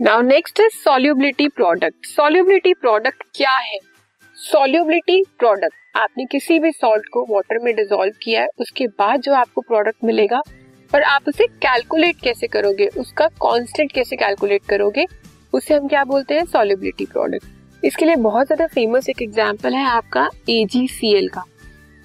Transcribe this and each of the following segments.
Now next is solubility product solubility product क्या है? Solubility product आपने किसी भी सॉल्ट को वाटर में डिजोल्व किया है, उसके बाद जो आपको प्रोडक्ट मिलेगा और आप उसे कैलकुलेट कैसे करोगे? उसका कांस्टेंट कैसे कैलकुलेट करोगे? उसे हम क्या बोलते हैं? सॉल्युबिलिटी प्रोडक्ट इसके लिए बहुत ज़्यादा फ़ेमस एक एग्ज़ाम्पल है आपका एजीसीएल का।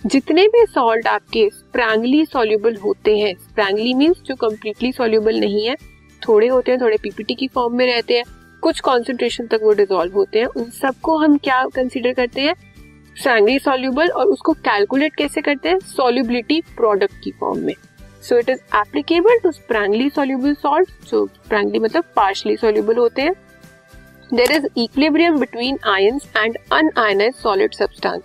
जितने भी सॉल्ट आपके स्प्रैंगली सॉल्युबल होते हैं स्प्रैंगली मीन्स जो कम्प्लीटली सॉल्युबल नहीं है थोड़े होते हैं, थोड़े पीपीटी की फॉर्म में रहते हैं, कुछ कॉन्सेंट्रेशन तक वो डिजोल्व होते हैं, उन सबको हम क्या कंसिडर करते हैं? स्प्रैंगली सॉल्युबल और उसको कैलकुलेट कैसे करते हैं? सॉल्युबिलिटी प्रोडक्ट की फॉर्म में। So it is applicable to sparingly soluble salt जो स्प्रैंगली मतलब पार्शली सॉल्युबल होते हैं। There is equilibrium between ions and unionized solid substance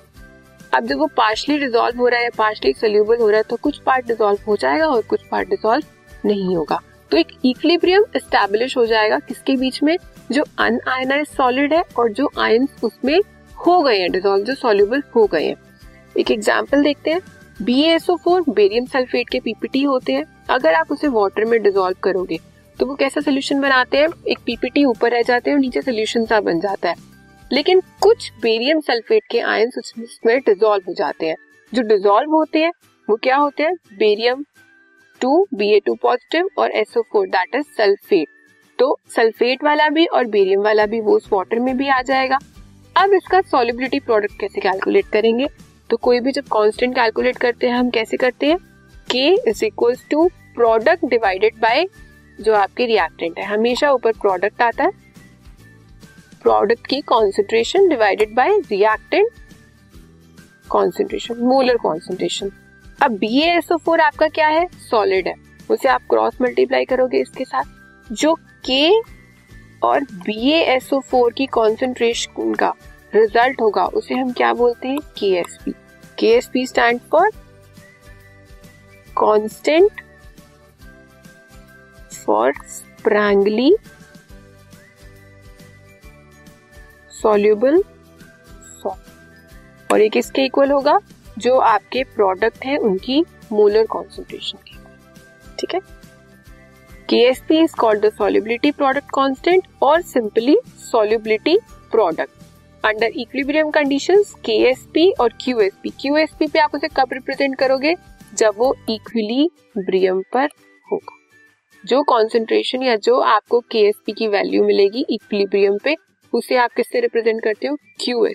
अब जब वो पार्शली डिजोल्व हो रहा है पार्शली सोल्यूबल हो रहा है तो कुछ पार्ट डिजोल्व हो जाएगा और कुछ पार्ट डिजोल्व नहीं होगा। तो एक इक्विलिब्रियम एस्टेब्लिश हो जाएगा किसके बीच में? जो अनआयनाइज सॉलिड है और जो आयंस उसमें हो गए हैं डिजोल्व जो सॉल्यूबल हो गए हैं। एक एग्ज़ाम्पल देखते हैं। B SO four barium sulphate के पीपीटी होते हैं। अगर आप उसे वाटर में डिजोल्व करोगे तो वो कैसा सोल्यूशन बनाते हैं? एक पीपीटी ऊपर रह जाते हैं और नीचे सोल्यूशन सा बन जाता है। लेकिन कुछ बेरियम सल्फेट के आयंस उसमें डिजोल्व हो जाते हैं। जो डिजोल्व होते हैं, वो क्या होते हैं? Barium two B A two positive और SO four that is sulphate तो सल्फेट वाला भी और बेरियम वाला भी वो वाटर में भी आ जाएगा। अब इसका सॉलिबिलिटी प्रोडक्ट कैसे कैलकुलेट करेंगे? तो कोई भी जब कांस्टेंट कैलकुलेट करते हैं, हम कैसे करते हैं? K is equal to product divided by जो आपके रिएक्टेंट है। हमेशा ऊपर प्रोडक्ट आता है। प्रोडक्ट की concentration divided by reactant concentration molar concentration अब बी आपका क्या है? सॉलिड है। उसे आप क्रॉस मल्टीप्लाई करोगे इसके साथ। जो के और बी की कॉन्सेंट्रेशन का रिज़ल्ट होगा, उसे हम क्या बोलते हैं? K S P K S P stand for constant for sparingly soluble और ये किसके इक्वल होगा? जो आपके प्रोडक्ट है उनकी मोलर कॉन्सेंट्रेशन के। ठीक है? K S P is called solubility product constant और simply solubility product under equilibrium conditions K S P और क्यू एस पी आप उसे कब रिप्रेजेंट करोगे? जब वो इक्विलिब्रियम पर होगा। जो कॉन्सेंट्रेशन या जो आपको के एस पी की वैल्यू मिलेगी इक्विलिब्रियम पे, उसे आप किससे रिप्रेजेंट करते हो? Q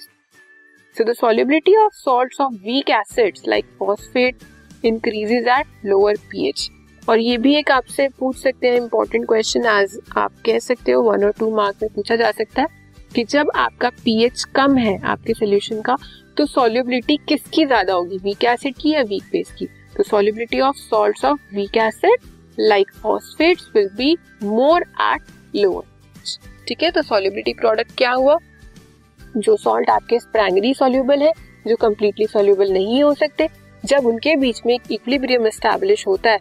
so the solubility of salts of weak acids like phosphate increases at lower pH और ये भी एक आपसे पूछ सकते हैं इंपॉर्टेंट क्वेश्चन एज आप कह सकते हो वन और टू मार्क में पूछा जा सकता है कि जब आपका पीएच कम है, आपके सोल्यूशन का तो सॉल्युबिलिटी किसकी ज़्यादा होगी? वीक एसिड की या वीक बेस की? तो solubility of salts of weak acid like phosphates will be more at lower ठीक है तो सॉल्युबिलिटी प्रोडक्ट क्या हुआ? जो सॉल्ट आपके प्राइमरी सॉल्यूबल है, जो कम्प्लीटली सॉल्यूबल नहीं हो सकते, जब उनके बीच में एक इक्विलिब्रियम एस्टैब्लिश होता है,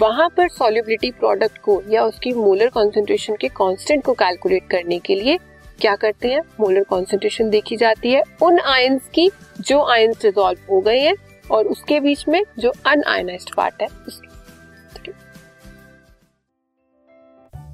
वहाँ पर सॉल्युबिलिटी प्रोडक्ट को या उसकी मोलर कॉन्सेंट्रेशन के कांस्टेंट को कैलकुलेट करने के लिए क्या करते हैं? मोलर कॉन्सेंट्रेशन देखी जाती है। उन आयंस की जो आयंस डिजोल्व हो गए हैं और उसके बीच में जो अनआयनाइज्ड पार्ट है, उसके